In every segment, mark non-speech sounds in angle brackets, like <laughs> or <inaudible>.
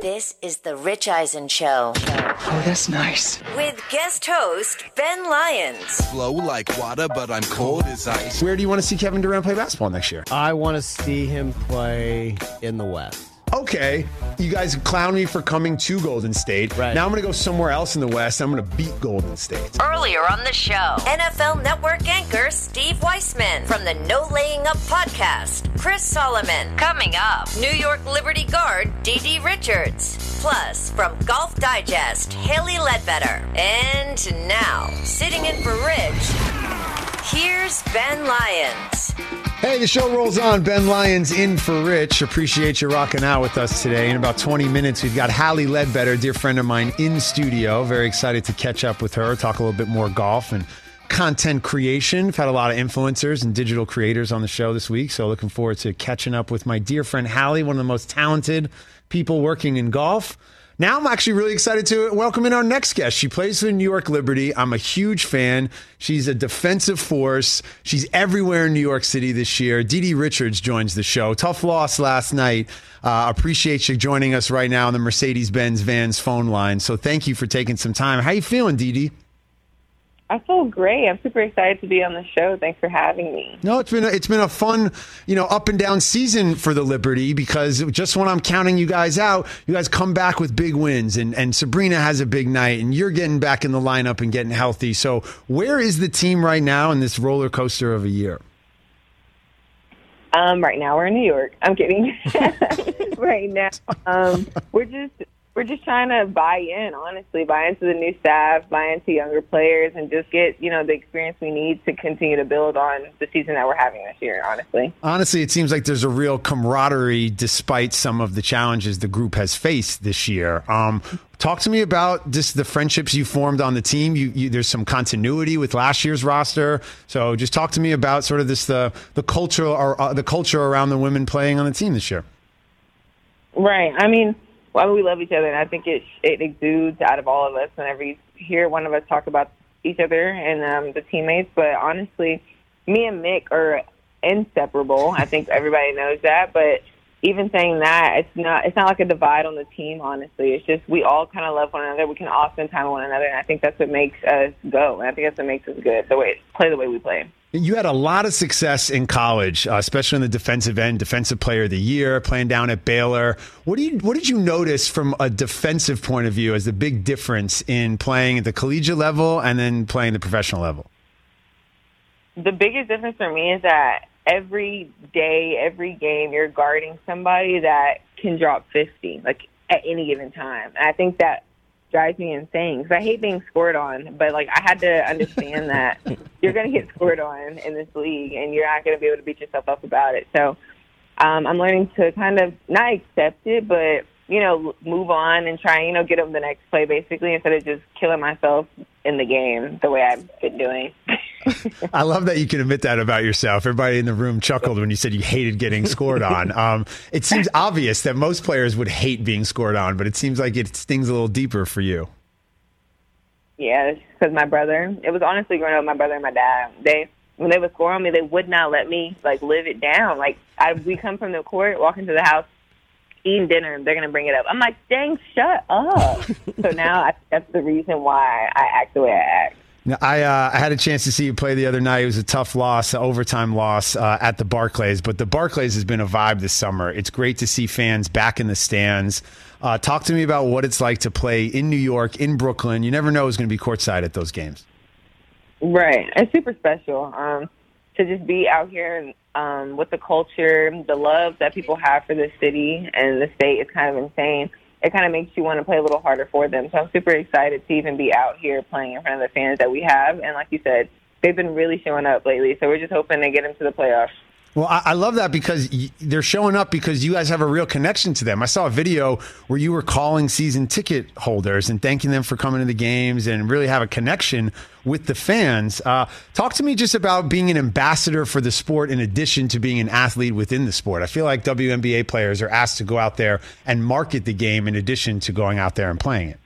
This is the Rich Eisen Show Oh, that's nice. with guest host Ben Lyons. Flow like water, but I'm cold as ice. Where do you want to see Kevin Durant play basketball next year? I want to see him play in the West. Okay, you guys clown me for coming to Golden State. Right. Now I'm going to go somewhere else in the West. I'm going to beat Golden State. Earlier on the show, NFL Network anchor Steve Weissman from the No Laying Up podcast. Chris Solomon. Coming up, New York Liberty guard Dee Richards. Plus, from Golf Digest, Hally Leadbetter. And now, sitting in for Rich, here's Ben Lyons. Hey, the show rolls on. Ben Lyons in for Rich. Appreciate you rocking out with us today. In about 20 minutes, we've got Hally Leadbetter, dear friend of mine, in studio. Very excited to catch up with her, talk a little bit more golf and content creation. We've had a lot of influencers and digital creators on the show this week, so looking forward to catching up with my dear friend Hally, one of the most talented people working in golf. Now I'm actually really excited to welcome in our next guest. She plays for the New York Liberty. I'm a huge fan. She's a defensive force. She's everywhere in New York City this year. DiDi Richards joins the show. Tough loss last night. Uh, appreciate you joining us right now on the Mercedes-Benz Vans phone line. So thank you for taking some time. How you feeling, DiDi? I feel great. I'm super excited to be on the show. Thanks for having me. No, it's been a, it's been a fun, you know, up and down season for the Liberty because just when I'm counting you guys out, you guys come back with big wins, and and Sabrina has a big night, and you're getting back in the lineup and getting healthy. So where is the team right now in this roller coaster of a year? Um, right now we're in New York. I'm kidding. <laughs> right now, um, we're just we're just trying to buy in. Honestly, buy into the new staff, buy into younger players, and just get you know the experience we need to continue to build on the season that we're having this year. Honestly. Honestly, it seems like there's a real camaraderie despite some of the challenges the group has faced this year. Um, talk to me about just the friendships you formed on the team. You, you, there's some continuity with last year's roster, so just talk to me about sort of this the the culture or uh, the culture around the women playing on the team this year. Right. I mean, well, we love each other, and I think it it exudes out of all of us whenever you hear one of us talk about each other and um, the teammates. But honestly, me and Mick are inseparable. I think everybody knows that. But even saying that, it's not it's not like a divide on the team. Honestly, it's just we all kind of love one another. We can all spend time with one another, and I think that's what makes us go. And I think that's what makes us good. The way play the way we play. You had a lot of success in college, uh, especially on the defensive end, defensive player of the year, playing down at Baylor. What do you what did you notice from a defensive point of view as the big difference in playing at the collegiate level and then playing the professional level? The biggest difference for me is that every day, every game, you're guarding somebody that can drop 50, like at any given time. And I think that drives me insane because I hate being scored on, but like I had to understand that <laughs> you're going to get scored on in this league and you're not going to be able to beat yourself up about it. So um, I'm learning to kind of not accept it, but you know, move on and try, you know, get them the next play basically instead of just killing myself in the game the way I've been doing. <laughs> I love that you can admit that about yourself. Everybody in the room chuckled when you said you hated getting scored on. <laughs> Um, it seems obvious that most players would hate being scored on, but it seems like it stings a little deeper for you. Yeah, because my brother. It was honestly growing up. with My brother and my dad. They when they would score on me, they would not let me like live it down. Like I, we come from the court, walk into the house, eating dinner, and they're gonna bring it up. I'm like, dang, shut up. <laughs> so now I, that's the reason why I act the way I act. Now, I uh, I had a chance to see you play the other night. It was a tough loss, an overtime loss uh, at the Barclays. But the Barclays has been a vibe this summer. It's great to see fans back in the stands. Uh, talk to me about what it's like to play in New York, in Brooklyn. You never know who's going to be courtside at those games. Right. It's super special um, to just be out here and um, with the culture, the love that people have for the city and the state is kind of insane. It kind of makes you want to play a little harder for them. So I'm super excited to even be out here playing in front of the fans that we have. And like you said, they've been really showing up lately. So we're just hoping to get into the playoffs. Well, I, I love that because y- they're showing up because you guys have a real connection to them. I saw a video where you were calling season ticket holders and thanking them for coming to the games and really have a connection with the fans. Uh, talk to me just about being an ambassador for the sport in addition to being an athlete within the sport. I feel like WNBA players are asked to go out there and market the game in addition to going out there and playing it.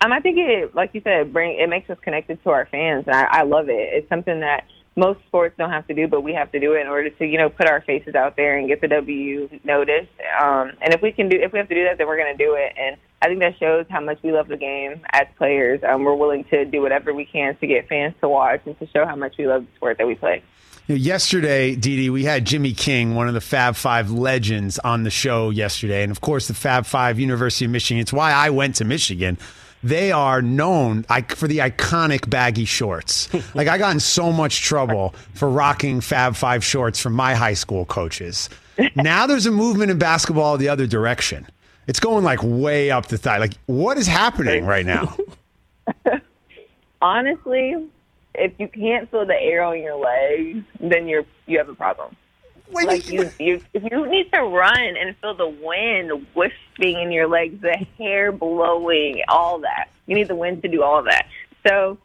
Um, I think it, like you said, bring it makes us connected to our fans, and I, I love it. It's something that most sports don't have to do, but we have to do it in order to, you know, put our faces out there and get the W noticed. Um, and if we can do, if we have to do that, then we're going to do it. And I think that shows how much we love the game as players. Um, we're willing to do whatever we can to get fans to watch and to show how much we love the sport that we play. Yesterday, Dee, we had Jimmy King, one of the Fab Five legends, on the show yesterday. And of course, the Fab Five, University of Michigan. It's why I went to Michigan. They are known for the iconic baggy shorts. <laughs> like, I got in so much trouble for rocking Fab Five shorts from my high school coaches. now there's a movement in basketball the other direction. It's going like way up the thigh. Like, what is happening right now? <laughs> Honestly, if you can't feel the air on your legs, then you're you have a problem. Wait, like you, you, if you need to run and feel the wind whispering in your legs, the hair blowing, all that. You need the wind to do all that. So,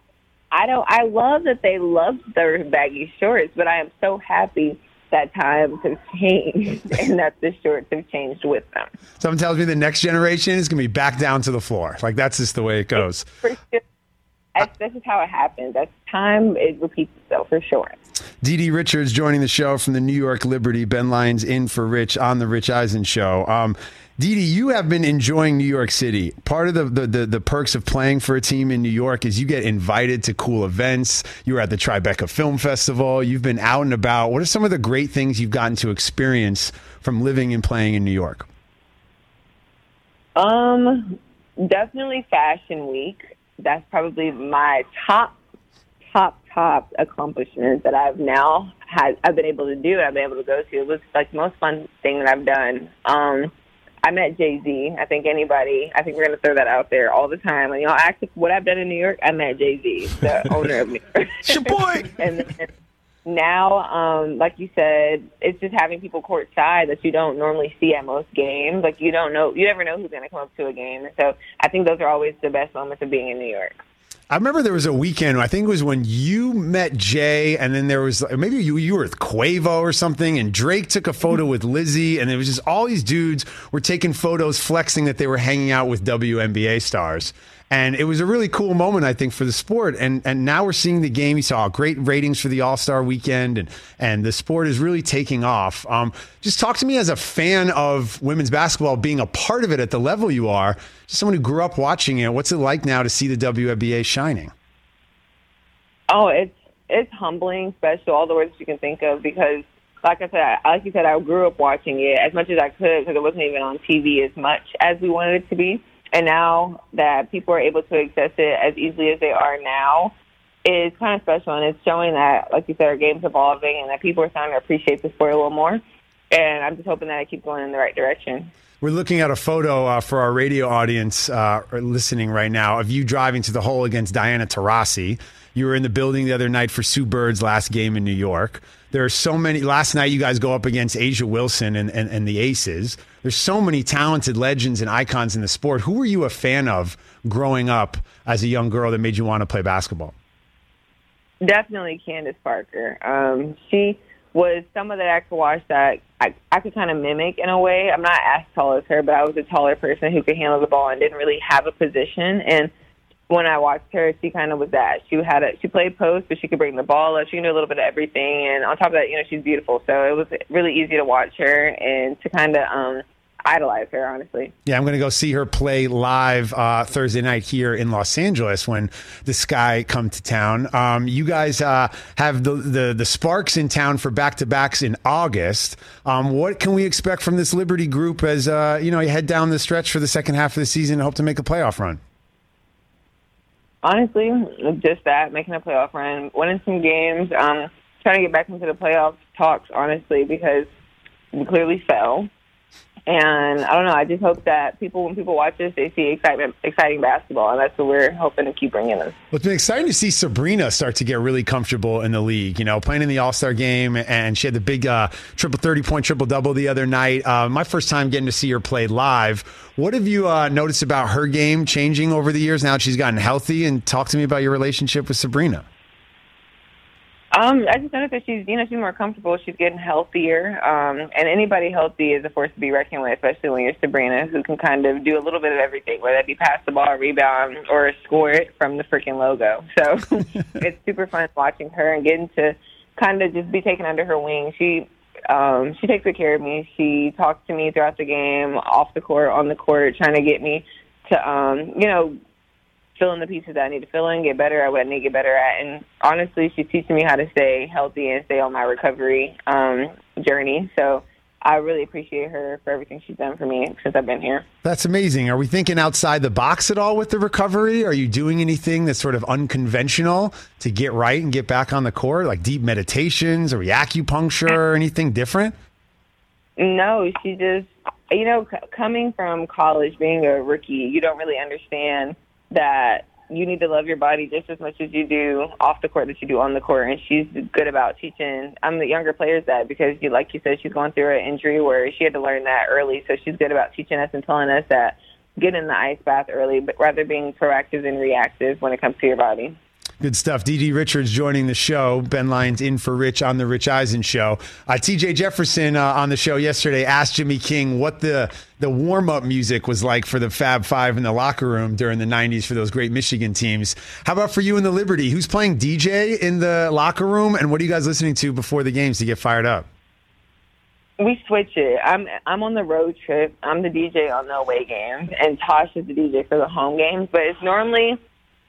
I don't. I love that they love their baggy shorts, but I am so happy that times have changed <laughs> and that the shorts have changed with them. Someone tells me the next generation is going to be back down to the floor. Like that's just the way it goes. That's, this is how it happens. That's time. It repeats itself for sure. DiDi Richards joining the show from the New York Liberty. Ben Lyons in for Rich on the Rich Eisen show. Um, DiDi, you have been enjoying New York City. Part of the, the, the, the, perks of playing for a team in New York is you get invited to cool events. You were at the Tribeca Film Festival. You've been out and about. What are some of the great things you've gotten to experience from living and playing in New York? Um, definitely Fashion Week. That's probably my top, top, top accomplishment that I've now had. I've been able to do. I've been able to go to. It was like the most fun thing that I've done. Um, I met Jay Z. I think anybody. I think we're gonna throw that out there all the time. And you know, ask what I've done in New York, I met Jay Z, the <laughs> owner of New York. your boy. <laughs> and then now, um, like you said, it's just having people courtside that you don't normally see at most games. Like you don't know, you never know who's gonna come up to a game. So I think those are always the best moments of being in New York. I remember there was a weekend. I think it was when you met Jay, and then there was maybe you you were with Quavo or something, and Drake took a photo with Lizzie, and it was just all these dudes were taking photos, flexing that they were hanging out with WNBA stars. And it was a really cool moment, I think, for the sport. And and now we're seeing the game. You saw great ratings for the All Star Weekend, and and the sport is really taking off. Um, just talk to me as a fan of women's basketball, being a part of it at the level you are. Just someone who grew up watching it. What's it like now to see the WNBA shining? Oh, it's it's humbling, special, all the words you can think of because like I said, like you said, I grew up watching it as much as I could because it wasn't even on TV as much as we wanted it to be. And now that people are able to access it as easily as they are now, is kind of special. And it's showing that, like you said, our game's evolving and that people are starting to appreciate the sport a little more. And I'm just hoping that I keep going in the right direction. We're looking at a photo uh, for our radio audience uh, listening right now of you driving to the hole against Diana Taurasi. You were in the building the other night for Sue Bird's last game in New York. There are so many. Last night, you guys go up against A'ja Wilson and, and, and the Aces. There's so many talented legends and icons in the sport. Who were you a fan of growing up as a young girl that made you want to play basketball? Definitely Candace Parker. Um, she was someone that I could watch that I, I could kind of mimic in a way. I'm not as tall as her, but I was a taller person who could handle the ball and didn't really have a position. And when I watched her, she kind of was that. She had a she played post, but she could bring the ball up. She knew a little bit of everything, and on top of that, you know, she's beautiful. So it was really easy to watch her and to kind of um idolize her, honestly. Yeah, I'm going to go see her play live uh, Thursday night here in Los Angeles when the Sky come to town. Um, you guys uh, have the, the the Sparks in town for back to backs in August. Um, what can we expect from this Liberty group as uh, you know you head down the stretch for the second half of the season and hope to make a playoff run? Honestly, just that making a playoff run, winning some games, um, trying to get back into the playoff talks. Honestly, because we clearly fell. And I don't know. I just hope that people, when people watch this, they see excitement, exciting basketball, and that's what we're hoping to keep bringing them. Well, it's been exciting to see Sabrina start to get really comfortable in the league. You know, playing in the All Star game, and she had the big uh, triple thirty point triple double the other night. Uh, my first time getting to see her play live. What have you uh, noticed about her game changing over the years now she's gotten healthy? And talk to me about your relationship with Sabrina. Um, I just noticed that she's, you know, she's more comfortable. She's getting healthier. Um, and anybody healthy is a force to be reckoned with, especially when you're Sabrina, who can kind of do a little bit of everything, whether that be pass the ball, rebound, or score it from the freaking logo. So <laughs> it's super fun watching her and getting to kind of just be taken under her wing. She, um, she takes good care of me. She talks to me throughout the game, off the court, on the court, trying to get me to, um, you know, fill in the pieces that I need to fill in, get better at what I need to get better at. And honestly, she's teaching me how to stay healthy and stay on my recovery um, journey. So I really appreciate her for everything she's done for me since I've been here. That's amazing. Are we thinking outside the box at all with the recovery? Are you doing anything that's sort of unconventional to get right and get back on the court, like deep meditations or acupuncture or anything different? No, she just, you know, c- coming from college, being a rookie, you don't really understand that you need to love your body just as much as you do off the court that you do on the court. And she's good about teaching I'm the younger players that because you like you said, she's going through an injury where she had to learn that early. So she's good about teaching us and telling us that get in the ice bath early, but rather being proactive than reactive when it comes to your body. Good stuff. DiDi Richards joining the show. Ben Lyons in for Rich on the Rich Eisen show. Uh, TJ Jefferson uh, on the show yesterday asked Jimmy King what the, the warm up music was like for the Fab Five in the locker room during the 90s for those great Michigan teams. How about for you in the Liberty? Who's playing DJ in the locker room? And what are you guys listening to before the games to get fired up? We switch it. I'm I'm on the road trip. I'm the DJ on the away games, and Tosh is the DJ for the home games. But it's normally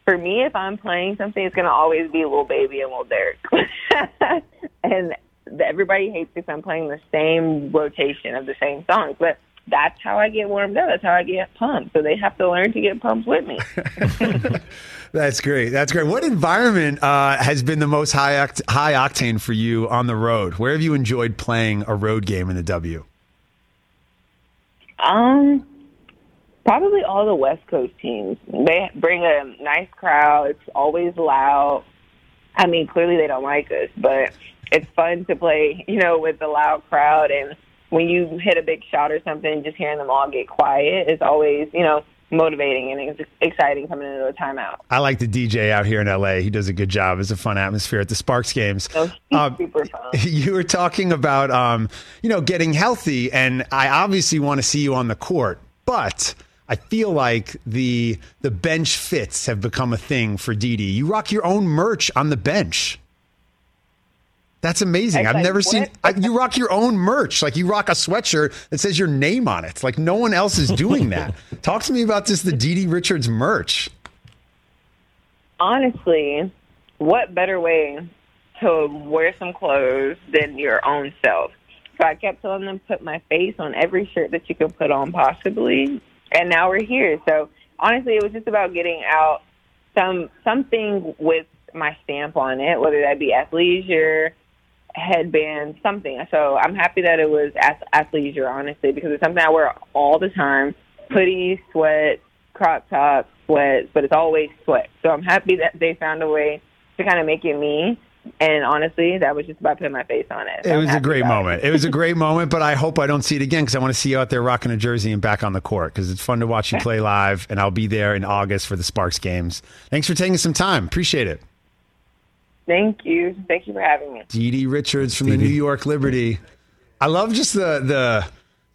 for me, if I'm playing something, it's going to always be Lil Baby and Lil Durk. <laughs> and everybody hates if I'm playing the same rotation of the same songs, but that's how I get warmed up. That's how I get pumped. So they have to learn to get pumped with me. <laughs> <laughs> That's great. That's great. What environment uh, has been the most high oct- high octane for you on the road? Where have you enjoyed playing a road game in the W? Um, probably all the West Coast teams. They bring a nice crowd. It's always loud. I mean, clearly they don't like us, but it's fun to play, you know, with the loud crowd. And when you hit a big shot or something, just hearing them all get quiet is always, you know, motivating and it's exciting coming into a timeout. I like the DJ out here in LA. He does a good job. It's a fun atmosphere at the Sparks games. He's Um, super fun. <laughs> You were talking about, um, you know, getting healthy, and I obviously want to see you on the court, but I feel like the the bench fits have become a thing for Didi. You rock your own merch on the bench. That's amazing. I've never seen I, you rock your own merch. Like you rock a sweatshirt that says your name on it. Like no one else is doing <laughs> that. Talk to me about this the Didi Richards merch. honestly, what better way to wear some clothes than your own self? So I kept telling them put my face on every shirt that you could put on possibly, and now we're here. So honestly, it was just about getting out some something with my stamp on it, whether that be athleisure, headband, something. So I'm happy that it was ath- athleisure, honestly, because it's something I wear all the time. Hoodies, sweats, crop tops, sweats, but it's always sweat. So I'm happy that they found a way to kind of make it me. And honestly, that was just about putting my face on it. So It was a great moment. It was a great <laughs> moment, but I hope I don't see it again because I want to see you out there rocking a jersey and back on the court because it's fun to watch you <laughs> play live. And I'll be there in August for the Sparks games. Thanks for taking some time. Appreciate it. Thank you. Thank you for having me. DiDi Richards from the New York Liberty. I love just the the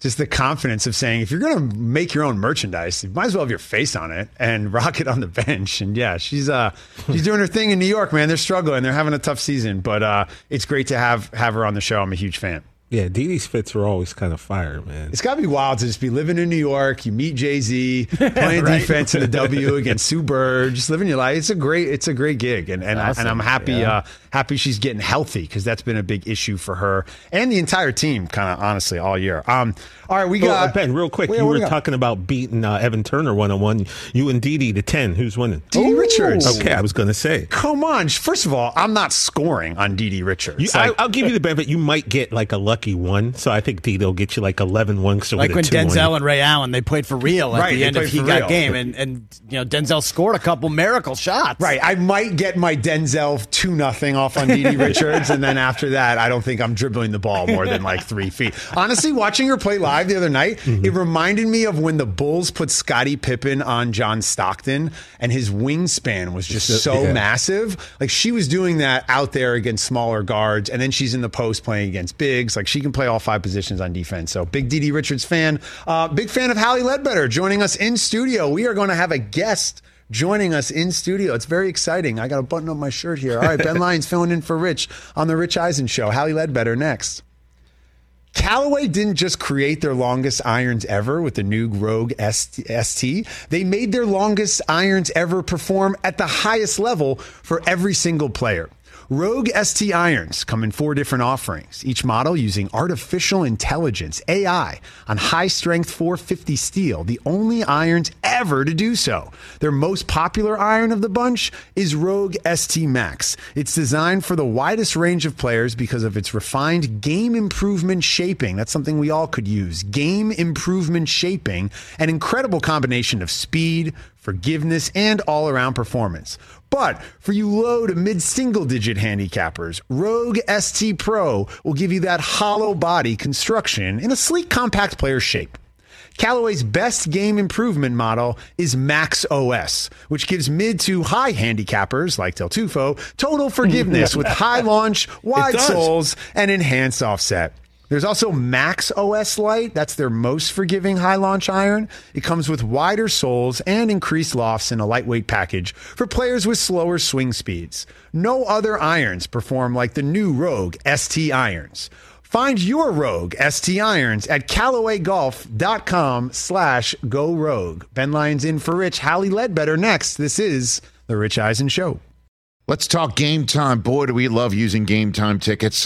just the confidence of saying if you're going to make your own merchandise, you might as well have your face on it and <laughs> rock it on the bench. And yeah, she's uh she's doing her thing in New York, man. They're struggling. They're having a tough season, but uh it's great to have have her on the show. I'm a huge fan. Yeah, DiDi's fits are always kind of fire, man. It's got to be wild to just be living in New York. You meet Jay Z, <laughs> playing Right. defense in the W <laughs> against Sue Bird, just living your life. It's a great, it's a great gig, and and, I, and I'm happy, Yeah. uh, happy she's getting healthy because that's been a big issue for her and the entire team, kind of honestly all year. Um, all right, we Oh, got uh, Ben, real quick, Wait, you were we talking about beating uh, Evan Turner one on one. You and DiDi to 10. Who's winning? DiDi Richards. Okay, I was going to say. Come on, first of all, I'm not scoring on DiDi Richards. You, Like- I, I'll give you the benefit. You might get like a lucky one. So I think DiDi will get you like 11 1. So Like when Denzel and Ray Allen they played for real at Right, the they end of played he got real. game, and and you know Denzel scored a couple miracle shots. Right. I might get my Denzel 2 nothing off on DiDi Richards. And then after that, I don't think I'm dribbling the ball more than like three feet. Honestly, watching her play live the other night, Mm-hmm. it reminded me of when the Bulls put Scottie Pippen on John Stockton and his wingspan was just so yeah. massive. Like she was doing that out there against smaller guards. And then she's in the post playing against bigs. Like she can play all five positions on defense. So big DiDi Richards fan. Uh, big fan of Hally Leadbetter joining us in studio. We are going to have a guest joining us in studio. It's very exciting. I got to button up my shirt here. All right, Ben <laughs> Lyons filling in for Rich on the Rich Eisen Show. Hally Leadbetter next. Callaway didn't just create their longest irons ever with the new Rogue ST. ST. They made their longest irons ever perform at the highest level for every single player. Rogue ST irons come in four different offerings, each model using artificial intelligence, AI, on high strength 450 steel, the only irons ever to do so. Their most popular iron of the bunch is Rogue ST Max. It's designed for the widest range of players because of its refined game improvement shaping. That's something we all could use. Game improvement shaping, an incredible combination of speed, forgiveness, and all around performance. But for you low to mid single digit handicappers, Rogue ST Pro will give you that hollow body construction in a sleek, compact player shape. Callaway's best game improvement model is Max OS, which gives mid to high handicappers like Del Tufo total forgiveness <laughs> with high launch, wide soles, and enhanced offset. There's also Max OS Lite. That's their most forgiving high launch iron. It comes with wider soles and increased lofts in a lightweight package for players with slower swing speeds. No other irons perform like the new Rogue ST irons. Find your Rogue ST irons at CallawayGolf.com slash go rogue. Ben Lyons in for Rich. Hally Leadbetter next. This is The Rich Eisen Show. Let's talk game time. Boy, do we love using game time tickets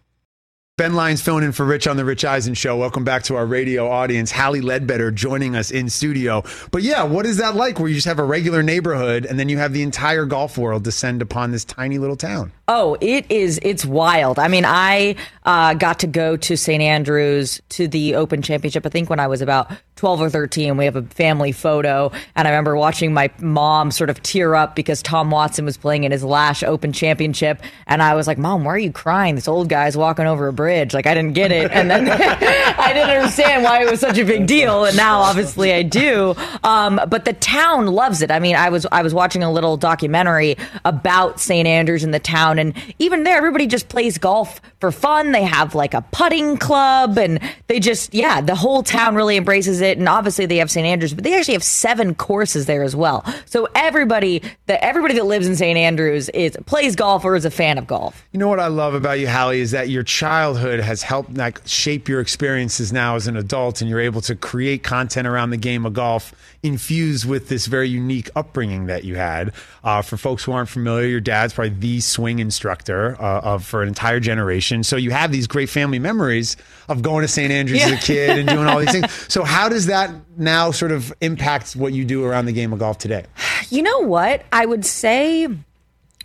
Ben Lyons filling in for Rich on the Rich Eisen Show. Welcome back to our radio audience. Hally Leadbetter joining us in studio. But yeah, what is that like where you just have a regular neighborhood and then you have the entire golf world descend upon this tiny little town? Oh, it is. It's wild. I mean, I uh, got to go to St. Andrews to the Open Championship, I think when I was about 12 or 13. We have a family photo. And I remember watching my mom sort of tear up because Tom Watson was playing in his last Open Championship. And I was like, Mom, why are you crying? This old guy's walking over a bridge. Like, I didn't get it. And then <laughs> I didn't understand why it was such a big deal. And now obviously I do. Um, but the town loves it. I mean, I was, I was watching a little documentary about St. Andrews and the town. And even there, everybody just plays golf for fun. They have like a putting club and they just, yeah, the whole town really embraces it. And obviously they have St. Andrews, but they actually have seven courses there as well. So everybody that everybody that lives in St. Andrews is plays golf or is a fan of golf. You know what I love about you, Hally, is that your childhood has helped like shape your experiences now as an adult, and you're able to create content around the game of golf infused with this very unique upbringing that you had. Uh, for folks who aren't familiar, your dad's probably the swing instructor uh, of for an entire generation. So you have these great family memories of going to St. Andrews yeah. as a kid and doing all these things. <laughs> So how does that now sort of impact what you do around the game of golf today? You know what? I would say.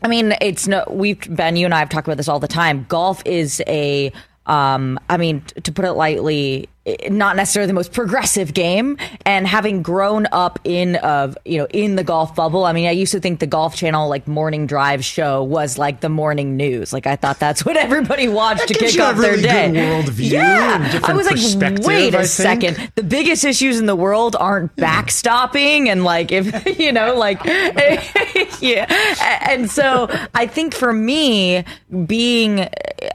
I mean, it's no. We've Ben, you and I have talked about this all the time. Golf is a um, I mean, to put it lightly, not necessarily the most progressive game. And having grown up in uh, you know in the golf bubble, I mean, I used to think the Golf Channel like morning drive show was like the morning news. Like I thought that's <laughs> what everybody watched to kick off really their day. worldview yeah, I was like, wait a second. The biggest issues in the world aren't backstopping and like if <laughs> you know like <laughs> yeah. And so I think for me, being,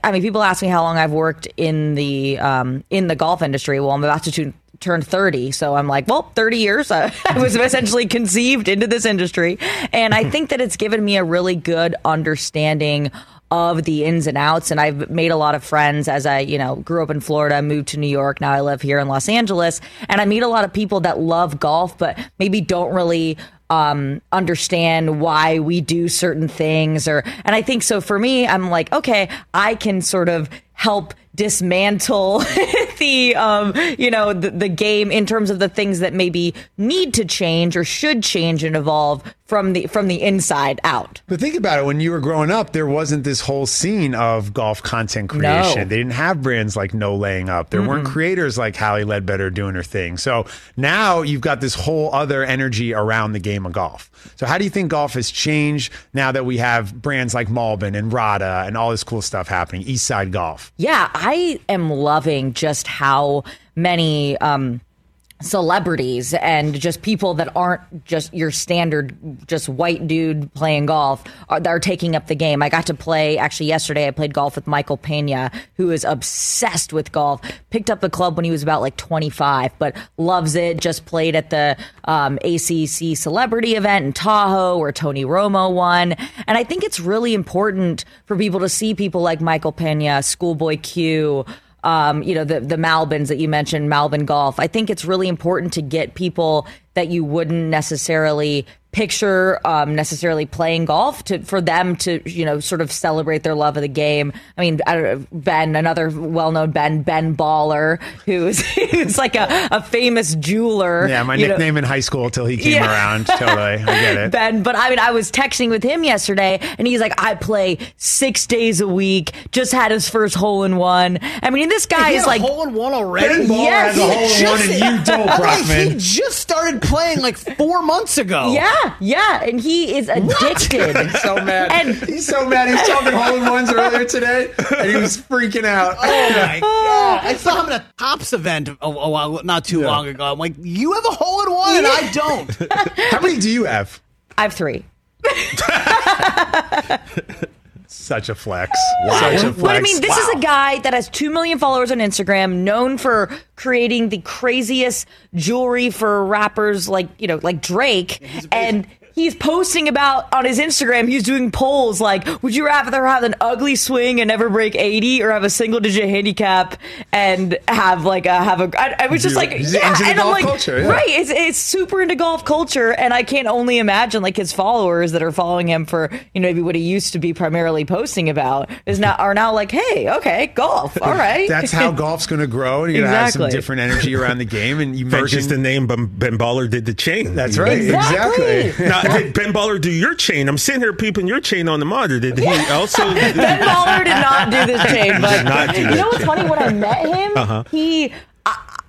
I mean, people ask me how long I've worked in the um, in the golf industry industry. Well, I'm about to turn 30. So I'm like, well, 30 years. Uh, <laughs> I was essentially conceived into this industry. And I think that it's given me a really good understanding of the ins and outs. And I've made a lot of friends as I, you know, grew up in Florida, moved to New York. Now I live here in Los Angeles. And I meet a lot of people that love golf, but maybe don't really um, understand why we do certain things or and I think so for me I'm like okay I can sort of help dismantle <laughs> the um, you know the, the game in terms of the things that maybe need to change or should change and evolve from the from the inside out. But think about it: when you were growing up, there wasn't this whole scene of golf content creation. No. They didn't have brands like No Laying Up. There mm weren't creators like Hally Leadbetter doing her thing. So now you've got this whole other energy around the game of golf. So how do you think golf has changed now that we have brands like Malbon and Rada and all this cool stuff happening? East Side Golf. Yeah, I am loving just how many. Um, celebrities and just people that aren't just your standard just white dude playing golf are, are taking up the game. I got to play actually yesterday I played golf with Michael Pena who is obsessed with golf. Picked up the club when he was about like 25 but loves it. Just played at the um, ACC celebrity event in Tahoe where Tony Romo won. And I think it's really important for people to see people like Michael Pena, Schoolboy Q, um, you know, the the Malbons that you mentioned, Malbon Golf. I think it's really important to get people that you wouldn't necessarily picture um, necessarily playing golf to for them to you know sort of celebrate their love of the game. I mean, I know, Ben, another well-known Ben, Ben Baller, who's <laughs> who's like a, a famous jeweler. Yeah, my nickname know. in high school until he came yeah. around. Totally, I get it. <laughs> Ben, but I mean, I was texting with him yesterday, and he's like, "I play six days a week. Just had his first hole in one. I mean, this guy is like hole in one already. Ben Baller yes, has a hole in one, and you don't, Brockman. He just started playing like four months ago. Yeah. Yeah, and he is addicted. <laughs> He's so mad. And he's so mad. He's talking hole in ones earlier today, and he was freaking out. Oh my god! I saw him at a Topps event a, a while, not too yeah. long ago. I'm like, you have a hole in one, and I don't. <laughs> How many do you have? I have three. <laughs> Such a flex. Wow. Such a flex. But I mean, this wow. is a guy that has 2 million followers on Instagram, known for creating the craziest jewelry for rappers like, you know, like Drake. Yeah, and he's posting about on his Instagram. He's doing polls like, "Would you rather have an ugly swing and never break eighty, or have a single digit handicap and have like a have a?" I, I was just like, he's "Yeah," into the and I'm like, culture, yeah. "Right." It's it's super into golf culture, and I can't only imagine like his followers that are following him for you know maybe what he used to be primarily posting about is now are now like, "Hey, okay, golf, all right." <laughs> That's how <laughs> golf's going to grow, and you're going to have some Exactly. different energy around the game, and And immersion. just the name Ben, ben Baller did the chain. That's right, exactly. now, did Ben Baller do your chain? I'm sitting here peeping your chain on the monitor. Did he also? <laughs> Ben Baller did not do this chain, but did not do you know what's funny? When I met him, Uh-huh. he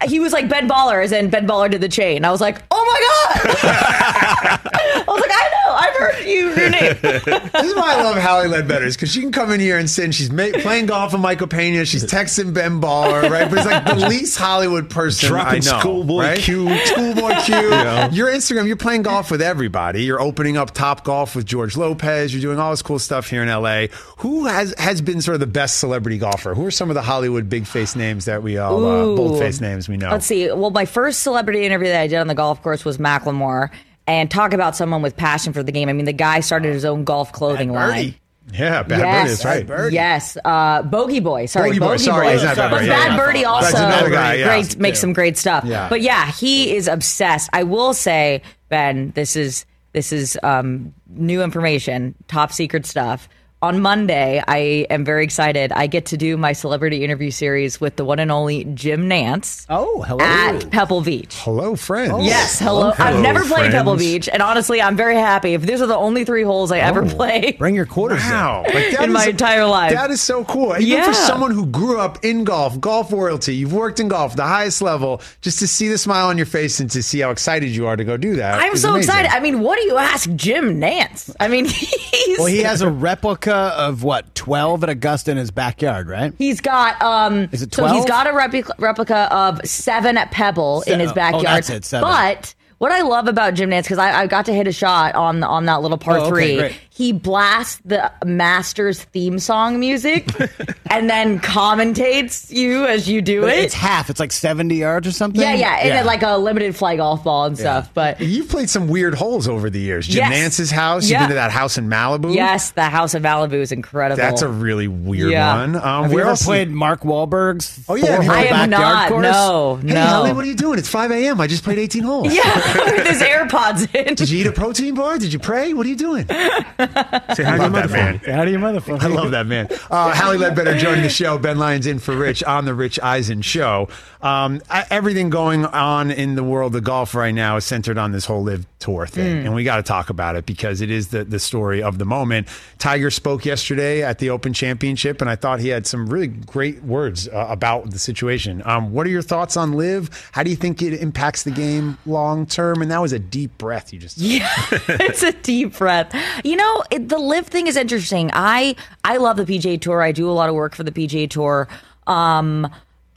he was like Ben Baller, as in Ben Baller did the chain. I was like, oh my god! <laughs> I was like, I know, I've heard you your name. <laughs> this is why I love Hally Leadbetter, is because she can come in here and say she's ma- playing golf with Michael Pena, she's texting Ben Baller, right? But it's like the least Hollywood person Dropping I know. Schoolboy right? Q. Schoolboy Q. <laughs> Yeah. Your Instagram, you're playing golf with everybody. You're opening up Top Golf with George Lopez. You're doing all this cool stuff here in LA. Who has has been sort of the best celebrity golfer? Who are some of the Hollywood big face names that we all uh, bold face names we know? Let's see. Well, my first celebrity interview that I did on the golf course was Macklemore. And talk about someone with passion for the game. I mean, the guy started his own golf clothing line. Yeah, Bad yes, Birdie, that's right. Yes, uh, Bogey Boy. Sorry, Bogey Boy, sorry, he's not Bad but yeah, Bad yeah. Birdie That's also guy, yeah. great, makes some great stuff. Yeah. But yeah, he is obsessed. I will say, Ben, this is this is um, new information, top secret stuff. On Monday, I am very excited. I get to do my celebrity interview series with the one and only Jim Nantz. Oh, hello. At Pebble Beach. Hello, friends. Yes, hello. I've never played friends. Pebble Beach, and honestly, I'm very happy. If these are the only three holes I ever oh, play, Bring your quarters Wow. Like, in my is- entire life. That is so cool. Even Yeah. for someone who grew up in golf, golf royalty, you've worked in golf, the highest level, just to see the smile on your face and to see how excited you are to go do that. I'm is so amazing. excited. I mean, what do you ask Jim Nantz? I mean, <laughs> he's Well, he has a replica of what, 12 at Augusta in his backyard, right? He's got um. Is it So he's got a replica, replica of seven at Pebble in his Se- oh, backyard. that's it, seven. But what I love about Jim Nantz because I, I got to hit a shot on on that little par Oh, okay, three. great. He blasts the Masters theme song music, <laughs> and then commentates you as you do it. It's half. It's like 70 yards or something. yeah, yeah, and then like a limited fly golf ball and stuff. But You've played some weird holes over the years. Jim Yes. Nantz's house. You've Yeah. been to that house in Malibu. yes, the House of Malibu is incredible. That's a really weird Yeah. one. Um, Have you ever else? played Mark Wahlberg's Oh, yeah, have you- four-hole I have not. course? No, Hey, no. Holly, what are you doing? It's 5 a.m. I just played 18 holes. yeah, <laughs> with his AirPods in. Did you eat a protein bar? Did you pray? What are you doing? <laughs> Say hi to I your love that man. motherfucker. How do you motherfucker? I love that man. Uh, Hally Leadbetter joining the show. Ben Lyons in for Rich on the Rich Eisen show. Um, I- everything going on in the world of golf right now is centered on this whole LIV tour thing, and we got to talk about it because it is the the story of the moment. Tiger spoke yesterday at the Open Championship, and I thought he had some really great words uh, about the situation. Um, what are your thoughts on LIV? How do you think it impacts the game long term? And that was a deep breath you just. Yeah, <laughs> it's a deep breath. You know, it, the LIV thing is interesting. I I love the PGA Tour. I do a lot of work for the PGA Tour. Um,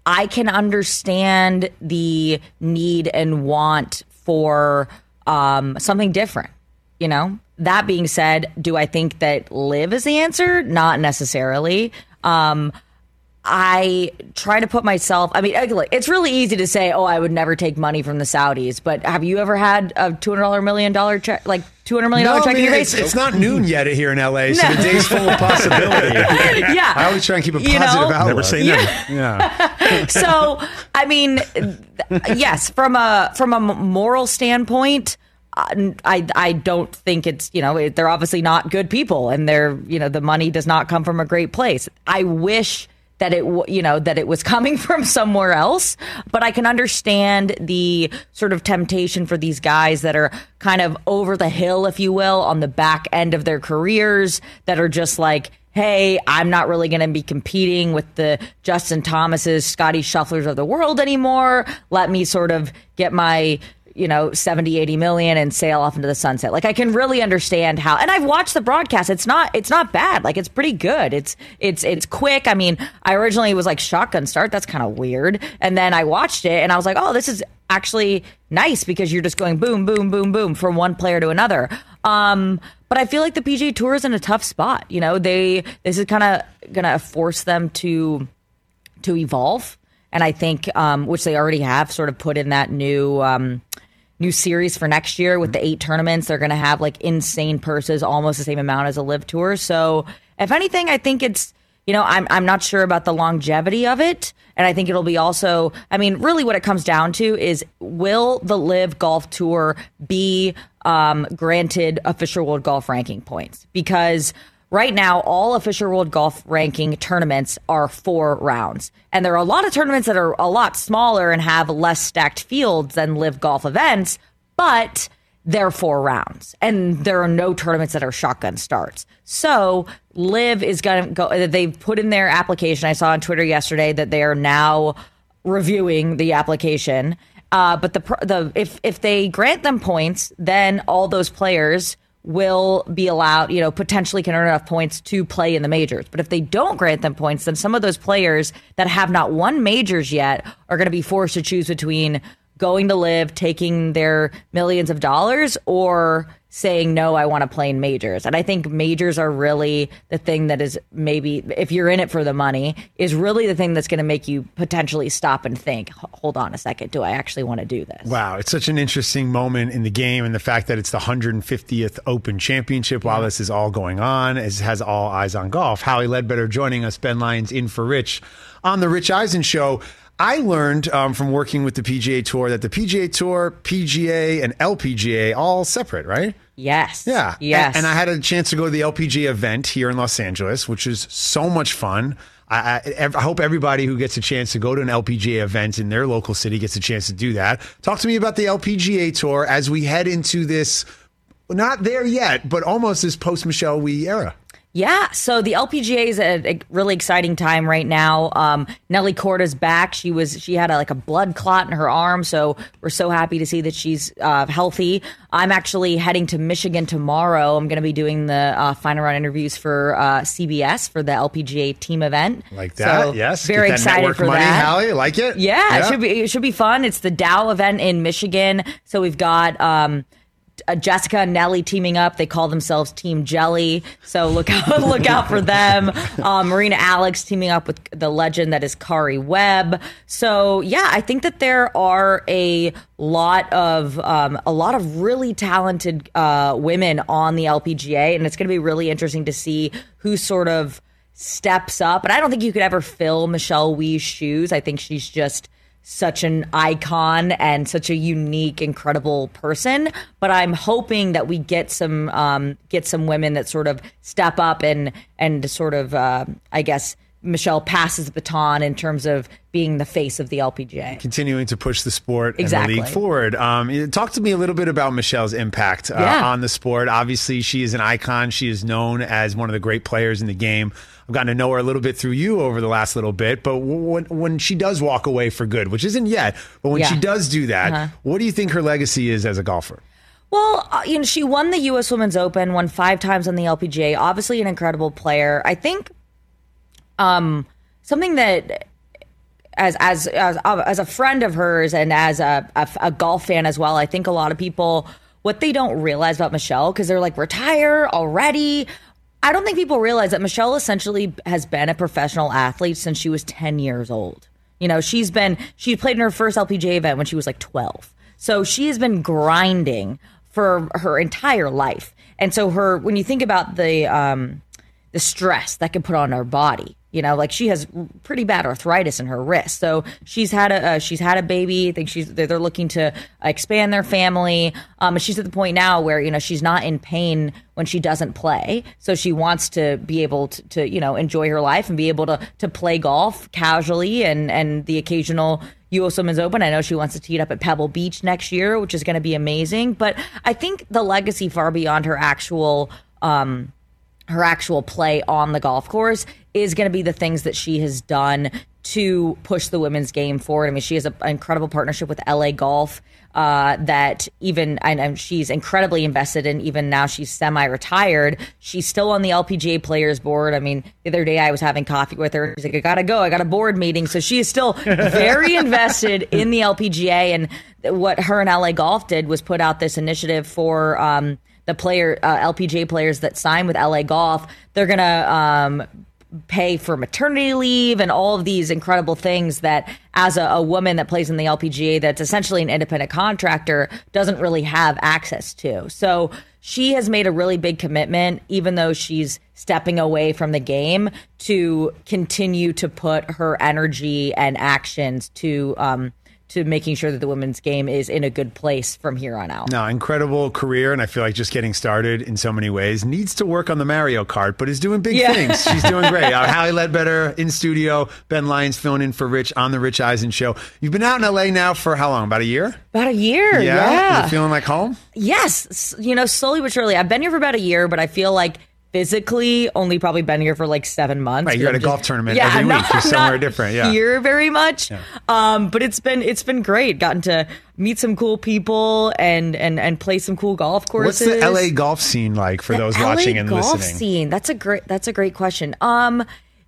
I can understand the need and want for um, something different. You know. That being said, do I think that LIV is the answer? Not necessarily. Um, I try to put myself. I mean, it's really easy to say, "Oh, I would never take money from the Saudis." But have you ever had a two hundred dollar million dollar check, like two hundred million dollar No, check I in your it's, face? it's not noon yet here in LA, so <laughs> No. the day's full of possibility. <laughs> Yeah. I always try and keep a You positive know? outlook. Never say never. Yeah. <laughs> so, I mean, th- yes, from a from a moral standpoint. uh, I I don't think it's you know they're obviously not good people and they're you know the money does not come from a great place. I wish that it you know that it was coming <laughs> from somewhere else, but I can understand the sort of temptation for these guys that are kind of over the hill, if you will, on the back end of their careers that are just like hey, I'm not really going to be competing with the Justin Thomases, Scottie Schefflers of the world anymore. Let me sort of get my you know 70 80 million and sail off into the sunset. Like i can really understand how and i've watched the broadcast. It's not it's not bad. Like it's pretty good. It's it's it's quick. I mean i originally was like shotgun start? That's kind of weird. And then i watched it and i was like oh this is actually nice because you're just going boom boom boom boom from one player to another. Um but I feel like the PGA Tour is in a tough spot. You know, they this is kind of to force them to to evolve, and I think um, which they already have sort of put in that new um, new series for next year with the eight tournaments. They're going to have like insane purses, almost the same amount as a LIV tour. So, if anything, I think it's you know, I'm I'm not sure about the longevity of it, and I think it'll be also. I mean, really, what it comes down to is will the LIV Golf Tour be um, granted official world golf ranking points? Because right now, all official world golf ranking tournaments are four rounds, and there are a lot of tournaments that are a lot smaller and have less stacked fields than LIV Golf events, but they're four rounds and there are no tournaments that are shotgun starts. So LIV is going to go, they've put in their application. I saw on Twitter yesterday that they are now reviewing the application. Uh, but the, the, if, if they grant them points, then all those players will be allowed, you know, potentially can earn enough points to play in the majors. But if they don't grant them points, then some of those players that have not won majors yet are going to be forced to choose between going to live, taking their millions of dollars, or saying, no, I want to play in majors. And I think majors are really the thing that is maybe, if you're in it for the money, is really the thing that's going to make you potentially stop and think, hold on a second, do I actually want to do this? Wow, it's such an interesting moment in the game, and the fact that it's the 150th Open Championship while this is all going on, it has all eyes on golf. Hally Leadbetter joining us, Ben Lyons in for Rich on the Rich Eisen Show. I learned um, from working with the PGA Tour that the PGA Tour, PGA, and LPGA all separate, right? Yes. Yeah. Yes. And, and I had a chance to go to the LPGA event here in Los Angeles, which is so much fun. I, I, I, hope everybody who gets a chance to go to an LPGA event in their local city gets a chance to do that. Talk to me about the LPGA Tour as we head into this, not there yet, but almost this post Michelle Wie era. Yeah, so the LPGA is a, a really exciting time right now. Um, Nelly Korda's back. She was she had a, like a blood clot in her arm, so we're so happy to see that she's uh, healthy. I'm actually heading to Michigan tomorrow. I'm going to be doing the uh, final round interviews for uh, CBS for the LPGA team event. Like that, So, yes. Very that excited for money, that. Hally, like it? Yeah, it should be it should be fun. It's the Dow event in Michigan. So we've got um, uh, Jessica and Nelly teaming up. They call themselves Team Jelly. So look out <laughs> look out for them. Um, Marina Alex teaming up with the legend that is Karrie Webb. So yeah, I think that there are a lot of um, a lot of really talented uh, women on the LPGA, and it's going to be really interesting to see who sort of steps up. But I don't think you could ever fill Michelle Wie's shoes. I think she's just such an icon and such a unique, incredible person. But I'm hoping that we get some um, get some women that sort of step up and and sort of uh, I guess Michelle passes the baton in terms of being the face of the LPGA. Continuing to push the sport Exactly. and the league forward. Um, talk to me a little bit about Michelle's impact uh, Yeah. on the sport. Obviously, she is an icon. She is known as one of the great players in the game. I've gotten to know her a little bit through you over the last little bit. But when when she does walk away for good, which isn't yet, but when Yeah. she does do that, Uh-huh. what do you think her legacy is as a golfer? Well, uh, you know, she won the U.S. Women's Open, won five times on the LPGA. Obviously, an incredible player. I think, um, something that as as as, as a friend of hers and as a, a a golf fan as well, I think a lot of people what they don't realize about Michelle because they're like retire already. I don't think people realize that Michelle essentially has been a professional athlete since she was 10 years old. You know, she's been she played in her first LPGA event when she was like 12. So she has been grinding for her entire life. And so her when you think about the um the stress that can put on her body. You know, like she has pretty bad arthritis in her wrist, so she's had a uh, she's had a baby. I think she's they're, looking to expand their family. Um, she's at the point now where you know she's not in pain when she doesn't play, so she wants to be able to, to you know enjoy her life and be able to to play golf casually and and the occasional U.S. Women's Open. I know she wants to tee it up at Pebble Beach next year, which is going to be amazing. But I think the legacy far beyond her actual. Um, her actual play on the golf course is going to be the things that she has done to push the women's game forward. I mean, she has a- an incredible partnership with LA Golf uh, that even and, she's incredibly invested in. Even now, she's semi-retired. She's still on the LPGA Players Board. I mean, the other day I was having coffee with her. She's like, "I gotta go. I got a board meeting." So she is still <laughs> very invested in the LPGA. And what her and LA Golf did was put out this initiative for. Um, the player uh, LPGA players that sign with LA Golf, they're gonna um, pay for maternity leave and all of these incredible things that as a, a woman that plays in the LPGA that's essentially an independent contractor doesn't really have access to. So she has made a really big commitment, even though she's stepping away from the game, to continue to put her energy and actions to um, to making sure that the women's game is in a good place from here on out. No, incredible career, and I feel like just getting started in so many ways. Needs to work on the Mario Kart, but is doing big Yeah. things. She's doing great. <laughs> Uh, Hally Leadbetter in studio, Ben Lyons filling in for Rich on the Rich Eisen show. You've been out in LA now for how long? About a year? About a year, yeah. You feeling like home? Yes, you know, slowly but surely. I've been here for about a year, but I feel like physically only probably been here for like seven months. Right, you're at a golf tournament yeah, every I'm week. not- You're somewhere different, yeah. Here very much, um, but it's been it's been great. Gotten to meet some cool people and and and play some cool golf courses. What's the LA golf scene like for those LA watching and golf listening? Scene. That's a great. That's a great question. Um,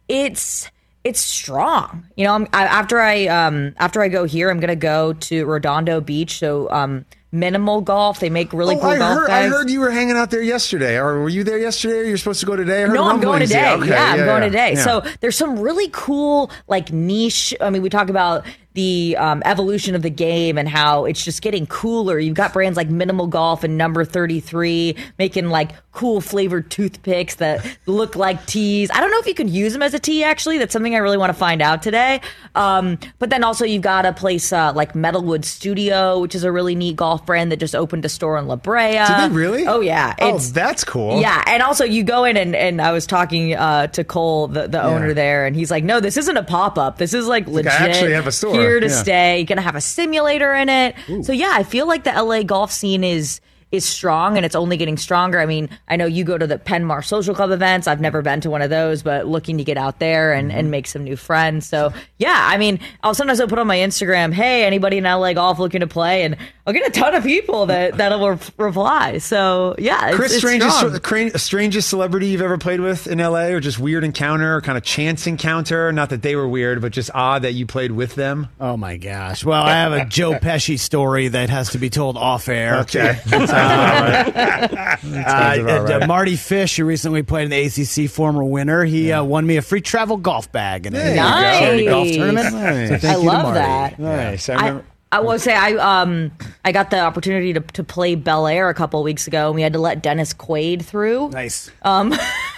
it's it's strong. You know, I'm, I, after I um after I go here, I'm gonna go to Redondo Beach. So um, minimal golf. They make really Oh, cool I golf heard, I heard you were hanging out there yesterday. Or were you there yesterday? Or you're supposed to go today? I heard No, I'm going today. Yeah, Yeah, okay, I'm going yeah, today. yeah. So there's some really cool, like niche. I mean, we talk about the um, evolution of the game and how it's just getting cooler. You've got brands like Minimal Golf and Number 33 making like cool flavored toothpicks that look like tees. I don't know if you could use them as a tee. Actually, that's something I really want to find out today. Um, but then also you've got a place uh, like Metalwood Studio, which is a really neat golf brand that just opened a store in La Brea. Did they really? Oh yeah. Oh, that's cool. yeah, and also you go in and, and I was talking uh, to Cole, the, the owner there, and he's like, "No, this isn't a pop up. This is like legit. I actually have a store." here to Yeah. stay. You're gonna have a simulator in it. So yeah, I feel like the LA golf scene is is strong and it's only getting stronger. I mean, I know you go to the Penmar Social Club events. I've never been to one of those, but looking to get out there and, Mm-hmm. and make some new friends. So yeah, I mean, I'll sometimes I'll put on my Instagram, hey, anybody in LA golf looking to play, and I'll get a ton of people that that'll re- reply. So yeah, it's, Chris, it's strangest, strong. cra- strangest celebrity you've ever played with in LA, or just weird encounter, or kind of chance encounter? Not that they were weird, but just odd that you played with them. Oh my gosh! Well, I have a Joe <laughs> Pesci story that has to be told off air. Okay. <laughs> Uh, about uh, right. uh, Mardy Fish, who recently played in the ACC, former winner, he uh, won me a free travel golf bag in a There Nice. charity golf tournament. Nice. So thank I you to love Marty. that. Nice. I I, remember. I will say I um I got the opportunity to, to play Bel Air a couple weeks ago, and we had to let Dennis Quaid through. Nice. Um, <laughs>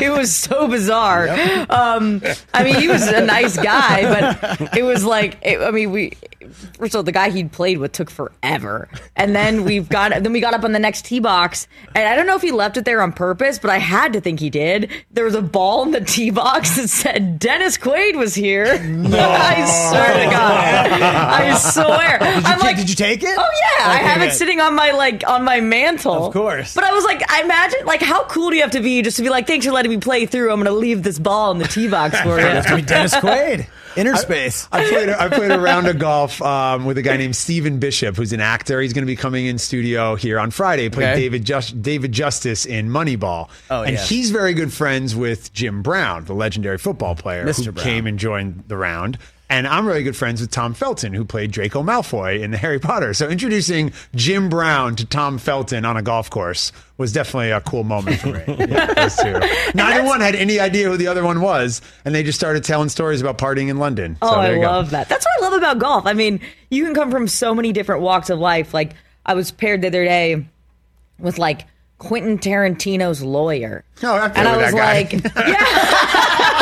it was so bizarre. Um, I mean, he was a nice guy, but it was like, it, I mean, we. First of all, the guy he'd played with took forever, and then we've got then we got up on the next tee box, and I don't know if he left it there on purpose, but I had to think he did. There was a ball in the tee box that said Dennis Quaid was here. No. <laughs> I swear to God, I swear. Did you, I'm ta- like, did you take it? Oh yeah, I Okay, have it sitting on my like on my mantle. Of course. But I was like, I imagine like how cool do you have to be just to be like, thanks for letting me play through. I'm gonna leave this ball in the tee box <laughs> for You have to be Dennis <laughs> Quaid. Inner space. I played. I played a round of golf um, with a guy named Stephen Bishop, who's an actor. He's going to be coming in studio here on Friday. He played Okay. David Just, David Justice in Moneyball, Oh, and yes. he's very good friends with Jim Brown, the legendary football player Mr. who Brown. came and joined the round. And I'm really good friends with Tom Felton, who played Draco Malfoy in the Harry Potter. So introducing Jim Brown to Tom Felton on a golf course was definitely a cool moment for me. <laughs> Yeah, those two. Neither one had any idea who the other one was, and they just started telling stories about partying in London. Oh, so there I you go. love that. That's what I love about golf. I mean, you can come from so many different walks of life. Like I was paired the other day with like Quentin Tarantino's lawyer. Oh, I played and I was that guy. like, <laughs> yeah,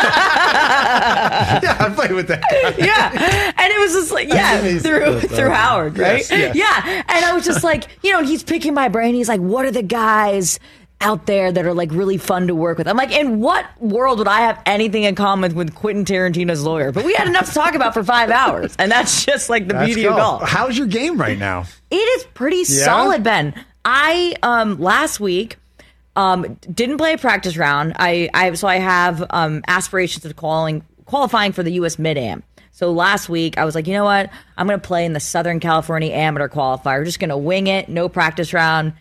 <laughs> yeah, I played with that. guy. <laughs> yeah. And it was just like, yeah, through through Howard, right? Yes, yes. Yeah. And I was just like, you know, and he's picking my brain. He's like, what are the guys out there that are like really fun to work with? I'm like, in what world would I have anything in common with Quentin Tarantino's lawyer? But we had enough to talk about for five <laughs> hours. And that's just like the That's beauty of golf. How's your game right now? It is pretty solid, Ben. I um last week um didn't play a practice round. I I so I have um aspirations of qualifying qualifying for the US Mid Am. So last week I was like, you know what? I'm going to play in the Southern California Amateur Qualifier. We're just going to wing it, no practice round,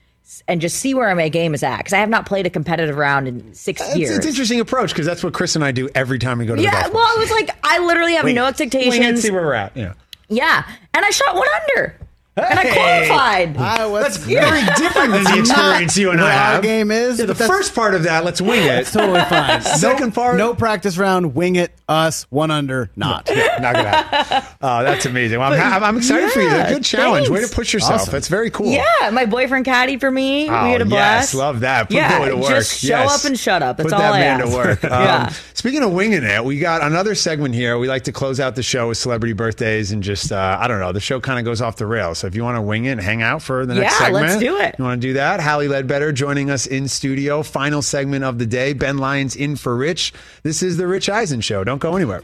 and just see where my game is at because I have not played a competitive round in six It's, years. it's an interesting approach because that's what Chris and I do every time we go to the yeah, well, course. it was like I literally have Wing no it. expectations. Wing it, see where we're at. Yeah. Yeah, and I shot one under. And I qualified. I was That's very different than the experience you and I what our have. game is, Yeah, the but that's- first part of that, let's wing it. It's totally fine. <laughs> Second no, part, no practice round. Wing it. Us one under. Not. <laughs> not gonna happen. Oh, that's amazing. Well, I'm, I'm, I'm excited for you. yeah, Good challenge. Way to thanks. push yourself. Awesome. That's very cool. Yeah, my boyfriend caddied for me. Oh, we had a blast. Yes, love that. Put yeah, boy to work. just show Yes. up and shut up. That's Put all that I man ask. to work. <laughs> Um, yeah. Speaking of winging it, we got another segment here. We like to close out the show with celebrity birthdays and just uh, I don't know. The show kind of goes off the rails. So if you want to wing it, and hang out for the next Yeah, segment. let's do it. You want to do that? Hally Leadbetter joining us in studio. Final segment of the day. Ben Lyons in for Rich. This is the Rich Eisen Show. Don't go anywhere.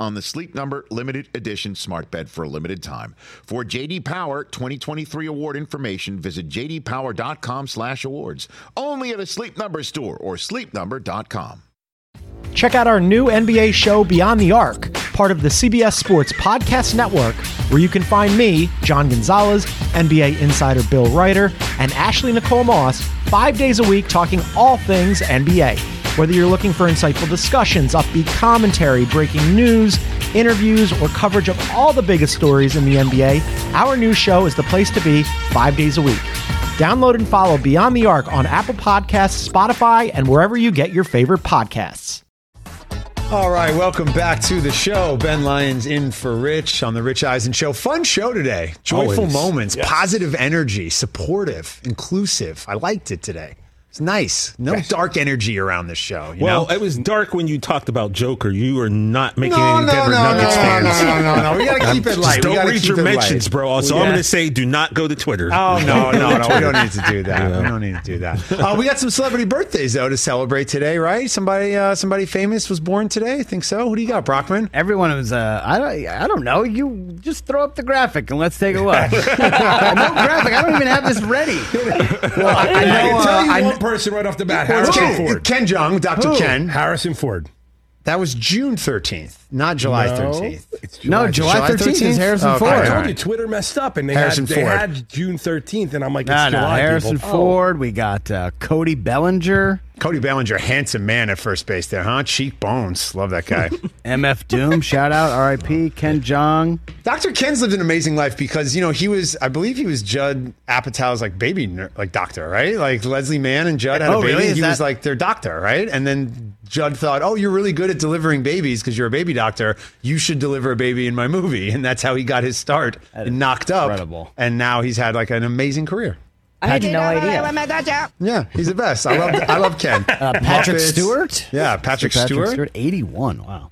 on the Sleep Number limited edition smart bed for a limited time. For JD Power 2023 award information, visit jdpower.com/awards. Only at a Sleep Number store or sleepnumber.com. Check out our new NBA show Beyond the Arc, part of the CBS Sports Podcast Network, where you can find me, John Gonzalez, NBA insider Bill Reiter, and Ashley Nicole Moss, five days a week talking all things NBA. Whether you're looking for insightful discussions, upbeat commentary, breaking news, interviews, or coverage of all the biggest stories in the NBA, our new show is the place to be five days a week. Download and follow Beyond the Arc on Apple Podcasts, Spotify, and wherever you get your favorite podcasts. All right, welcome back to the show. Ben Lyons in for Rich on the Rich Eisen Show. Fun show today. Joyful Always. moments, Yes. positive energy, supportive, inclusive. I liked it today. It's nice. No dark energy around the show. You well, know? it was dark when you talked about Joker. You were not making No, any no, Denver no, Nuggets no, fans. no, no, no, no. We gotta <laughs> Um, keep it light. We Don't gotta read your it light. mentions, bro. So Yeah. I'm going to say, do not go to Twitter. Oh no, <laughs> no, no! We don't need to do that. We don't need to do that. Uh, we got some celebrity birthdays though to celebrate today, right? Somebody, uh, somebody famous was born today. I think so. Who do you got, Brockman? Everyone was. Uh, I don't. I don't know. You just throw up the graphic and let's take a look. <laughs> no graphic. I don't even have this ready. Well, I, I know, can tell uh, you I one kn- person right off the bat. Well, Harrison Ken, Ford. Ken Jeong, Dr. Who? Ken. Harrison Ford. That was June 13th, not July No, 13th. It's No, July 13th is Harrison Okay, Ford. I told you Twitter messed up, and they Harrison had they Ford. had June 13th, and I'm like, it's No, no. July. Harrison people. Ford. We got uh, Cody Bellinger, Cody Bellinger, handsome man at first base there, huh? Cheekbones. Love that guy. <laughs> MF Doom. shout out, R.I.P. Ken Jeong. Dr. Ken's lived an amazing life because, you know, he was, I believe he was Judd Apatow's like baby, ner- like doctor, right? Like Leslie Mann and Judd had Oh, a baby. really? and Is he was like their doctor, right? And then Judd thought, oh, you're really good at delivering babies because you're a baby doctor. You should deliver a baby in my movie. And that's how he got his start and knocked up. incredible. And now he's had like an amazing career. I had no idea. Yeah, he's the best. I love I love Ken. <laughs> Uh, Patrick Muppets. Stewart. Yeah, Patrick, Stewart. 81. Wow.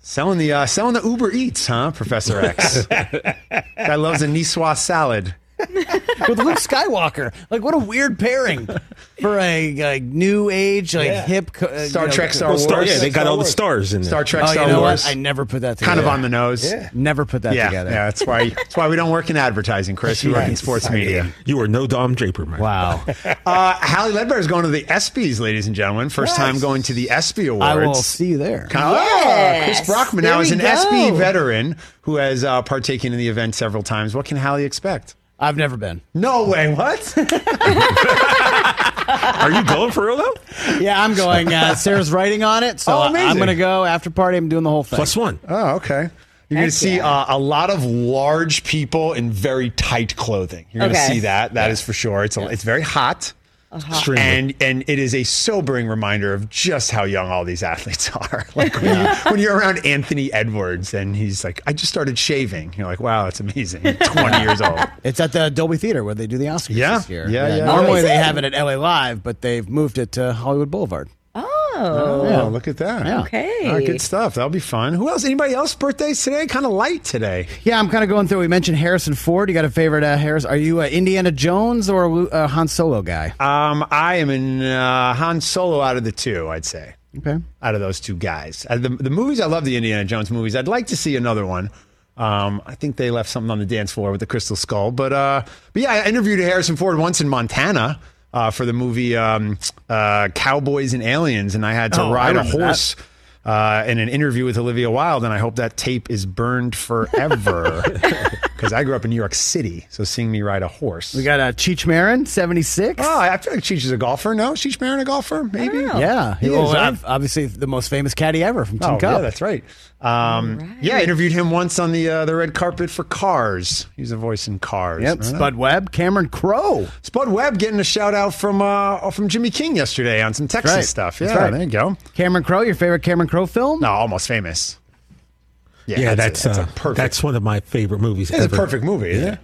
Selling the uh, selling the Uber Eats, huh, Professor X? <laughs> Guy loves a Niçoise salad. <laughs> With Luke Skywalker. Like, what a weird pairing for a like, new age, like Yeah. hip. uh, Star you know, Trek, Star Well, Star, Wars. yeah, they got Star all the Wars. stars in there. Star Trek, Oh, Star you know Wars. what? I never put that together. kind of on the nose. Yeah. Never put that yeah, together. yeah. That's why. That's why we don't work in advertising, Chris. We work in Yes, sports media. You are no Don Draper, man. Wow. <laughs> Uh, Hally Leadbetter is going to the ESPYS, ladies and gentlemen. First time going to the ESPY Awards. I will see you there. Kind of- Yes. Chris Brockman There now we is an go. ESPY veteran who has uh, partaken in the event several times. What can Hally expect? I've never been. No way. What? <laughs> Are you going for real though? Yeah, I'm going. Uh, Sarah's writing on it, so Oh, I- amazing. I'm going to go after party. I'm doing the whole thing. Plus one. Oh, okay. You're going to see uh, a lot of large people in very tight clothing. You're going to Okay. see that. That is for sure. It's a, it's very hot. Uh-huh. Extremely. And and it is a sobering reminder of just how young all these <laughs> athletes are. <laughs> Like when, you, when you're around Anthony Edwards and he's like, I just started shaving. You're like, wow, that's amazing. You're <laughs> 20 years old. It's at the Dolby Theater where they do the Oscars Yeah. this year. Yeah, yeah. yeah. Normally they have it at LA Live, but they've moved it to Hollywood Boulevard. Oh, Oh, look at that. Yeah. Okay. All right, good stuff. That'll be fun. Who else? Anybody else birthdays today? Kind of light today. Yeah, I'm kind of going through. We mentioned Harrison Ford. You got a favorite uh, Harris? Are you a Indiana Jones or a Lu- uh, Han Solo guy? Um, I am in uh, Han Solo out of the two, I'd say. Okay. Out of those two guys. Uh, the, the movies, I love the Indiana Jones movies. I'd like to see another one. Um, I think they left something on the dance floor with the Crystal Skull. But, uh, but yeah, I interviewed Harrison Ford once in Montana uh, for the movie um, uh, Cowboys and Aliens, and I had to Oh, ride a remember that. horse. Uh, in an interview with Olivia Wilde, and I hope that tape is burned forever <laughs> because I grew up in New York City. So seeing me ride a horse, We got uh, Cheech Marin, 76. Oh, I feel like Cheech is a golfer. No, Cheech Marin a golfer? Maybe. Yeah, he well, is. right? obviously the most famous caddy ever from Tin Oh, Cup. yeah, that's right. Um, Yeah, I interviewed him once on the uh, the red carpet for Cars. He's a voice in Cars. Yep, Remember that? Spud Webb, Cameron Crowe. Spud Webb getting a shout out from uh, from Jimmy King yesterday on some Texas right. stuff. Yeah, right. there you go. Cameron Crowe, your favorite Cameron Crowe film? No, almost famous. Yeah, that's a, that's, uh, perfect. that's one of my favorite movies it's a perfect movie, isn't it?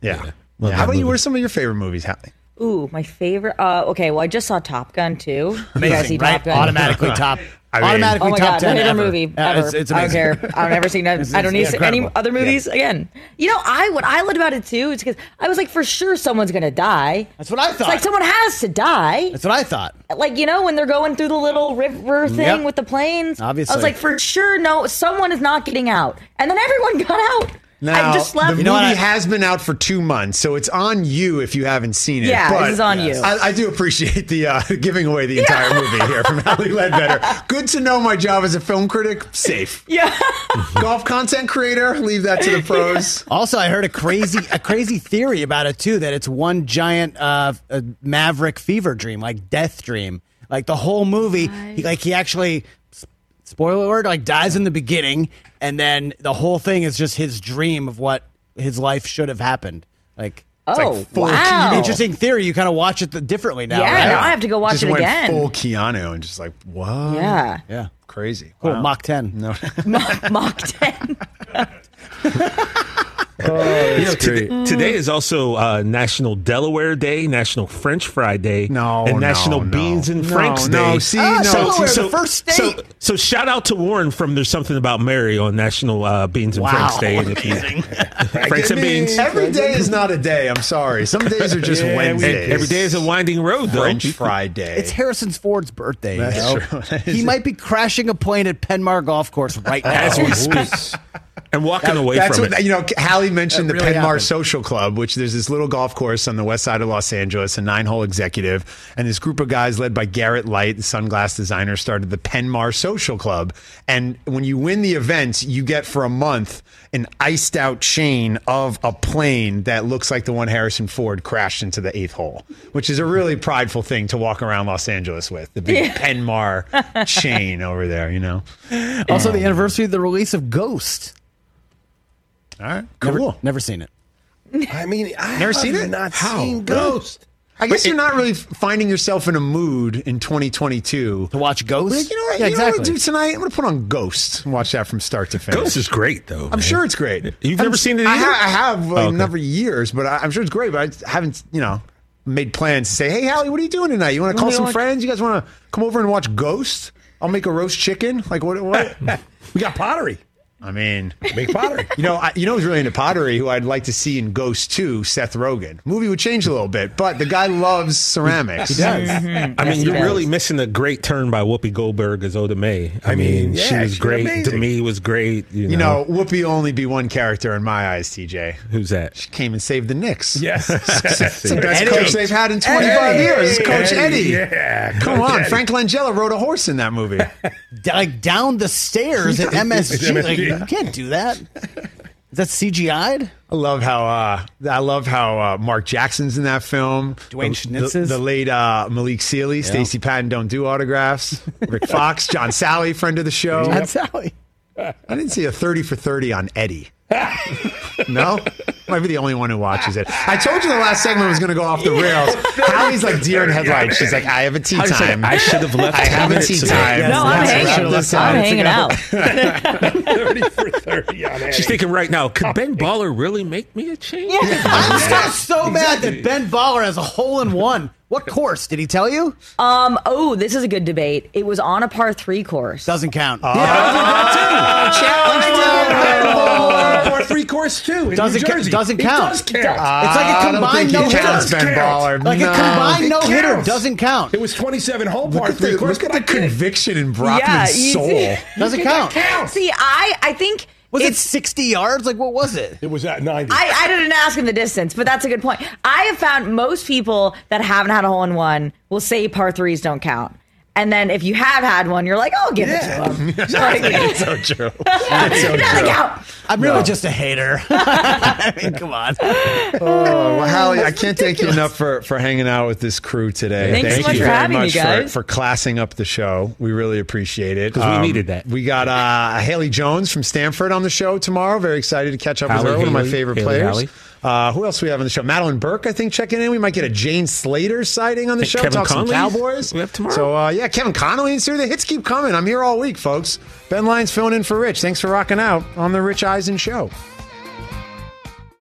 Yeah. Yeah. that How about you? What are some of your favorite movies, Hally? Ooh, my favorite. Uh, okay, well, I just saw Top Gun too. You guys see Amazing, right? Top Gun? Automatically top. <laughs> I mean- automatically Oh my top god, 10 my favorite ever. movie Yeah, ever. it's, it's I don't amazing. care. I've never seen that. <laughs> I don't need it's any other movies again. You know, I what I loved about it too is because I was like, for sure, someone's gonna die. That's what I It's thought. like someone has to die. That's what I thought. Like you know, when they're going through the little river thing Yep. with the planes. Obviously. I was like, for sure, no, someone is not getting out. And then everyone <laughs> got out. Now, I just left. the movie has been out for two months, so it's on you if you haven't seen it. Yeah, this is on you. I, I do appreciate the uh, <laughs> giving away the entire movie here from Hally Leadbetter. <laughs> Good to know my job as a film critic. Safe. Yeah. <laughs> Golf content creator. Leave that to the pros. Also, I heard a crazy a crazy theory about it too that it's one giant uh, uh, maverick fever dream, like death dream. Like the whole movie, he, like he actually spoiler alert, like dies in the beginning, and then the whole thing is just his dream of what his life should have happened. Like. it's Oh, like full wow. Interesting theory. You kind of watch it the, differently now. Yeah, right? now I have to go watch just it went again. full Keanu and just like what? Yeah. Yeah. Crazy. Cool. Wow. Mach 10. No. <laughs> Mach 10. <laughs> You know, today, today is also uh, National Delaware Day, National French Fry Day, No, and National no. Beans and No, Franks no, Day. see, Ah, no. Delaware, the first state. So, so shout out to Warren from There's Something About Mary on National uh, Beans and Wow. Franks Day. And if you, <laughs> Franks and Beans. Every day is not a day. I'm sorry. Some days are just <laughs> Yeah, Wednesdays. every day is a winding road, though. French Fry Day. It's Harrison Ford's birthday. you know? true. <laughs> He might be crashing a plane at Penmar Golf Course right now. As we speak. And walking away That's from what it. you know. Hallie mentioned That the really Penmar happened. Social Club, which there's this little golf course on the west side of Los Angeles, a nine-hole executive, and this group of guys led by Garrett Leight, the sunglass designer, started the Penmar Social Club. And when you win the event, you get for a month an iced-out chain of a plane that looks like the one Harrison Ford crashed into the eighth hole, which is a really prideful thing to walk around Los Angeles with. The big Penmar <laughs> chain over there, you know. Also, the anniversary of the release of Ghost. All right, Never, cool. never seen it. I mean, I Never have seen it? Not How? seen Ghost. I guess you're not really finding yourself in a mood in 2022 To watch Ghost? Like, you know what? Yeah, you know what I'm gonna do tonight? I'm going to put on Ghost and watch that from start to finish. Ghost is great, though. I'm man. sure it's great. You've I'm never seen it I, ha- I have like, Oh, okay. never years, but I, I'm sure it's great. But I haven't, you know, made plans to say, "Hey, Hally, what are you doing tonight? You want to call some watch? friends? You guys want to come over and watch Ghost? I'll make a roast chicken. Like what? What? <laughs> We got pottery. I mean, Make pottery. you know, I, you know who's really into pottery? Who I'd like to see in Ghost 2, Seth Rogen. Movie would change a little bit, but the guy loves ceramics. He does. Mm-hmm. I Yes, mean, you're does. really missing a great turn by Whoopi Goldberg as Oda Mae. I, I mean, mean, she was she's great. amazing. me, was great. You know, You know, Whoopi only be one character in my eyes, TJ. who's that? She came and saved the Knicks. Yes. <laughs> It's the best Eddie. coach they've had in 25 Eddie. years. It's Coach Eddie. Yeah. Come Coach on. Eddie. Frank Langella rode a horse in that movie. <laughs> Like down the stairs at <laughs> MSG. Like, MSG. you can't do that. Is that CGI'd? I love how uh, I love how uh, Mark Jackson's in that film. Dwayne the, the, the late uh, Malik Sealy, Stacy Patton don't do autographs. Rick <laughs> Fox, John Salley, friend of the show. That's Salley. I didn't see a 30 for 30 on Eddie. <laughs> no? Might be the only one who watches it. I told you the last segment was going to go off the rails. <laughs> Hally's like deer in headlights. She's like, I have a tee I was like, time. I should have left I have a tee ago. time. Yes, No, I'm Let's hanging, I'm up. hanging out. <laughs> 30 for 30 on Eddie. She's thinking right now, could Ben Baller really make me a change? Yeah. I'm still so mad that Ben Baller has a hole in one What course did he tell you? Um. Oh, this is a good debate. It was on a par three course. Doesn't count. Par three course too. In Doesn't New ca- doesn't It count. does count. It's like a I don't combined no hitter. Ben Baller. Like No. a combined no hitter doesn't count. It was 27 hole par Look at three the, course. look at the I get it. conviction in Brockman's Yeah, soul. see- Doesn't count. See, I I think Was it 60 yards? Like what was it? It was at 90. I, I didn't ask him the distance, but that's a good point. I have found most people that haven't had a hole in one will say par threes don't count. And then if you have had one, you're like, oh, give it to him. <laughs> Like, It's <laughs> so true. It's so doesn't true. count. I'm really just a hater. <laughs> I mean, come on. Oh, well, Hally, I can't thank you enough for, for hanging out with this crew today. Thanks so Thank much you for very having me, much guys. For, for classing up the show. We really appreciate it. Um, 'Cause we needed that. We got uh, Haley Jones from Stanford on the show tomorrow. Very excited to catch up with Hallie, her. One of my Haley, favorite Haley, players. Hallie. Uh, who else we have on the show? Madeline Burke, I think, checking in. We might get a Jane Slater sighting on the show. Kevin Talk some Connolly? Cowboys. We have tomorrow? So, uh, yeah, Kevin Connolly's here. The hits keep coming. I'm here all week, folks. Ben Lyons filling in for Rich. Thanks for rocking out on the Rich Eisen Show.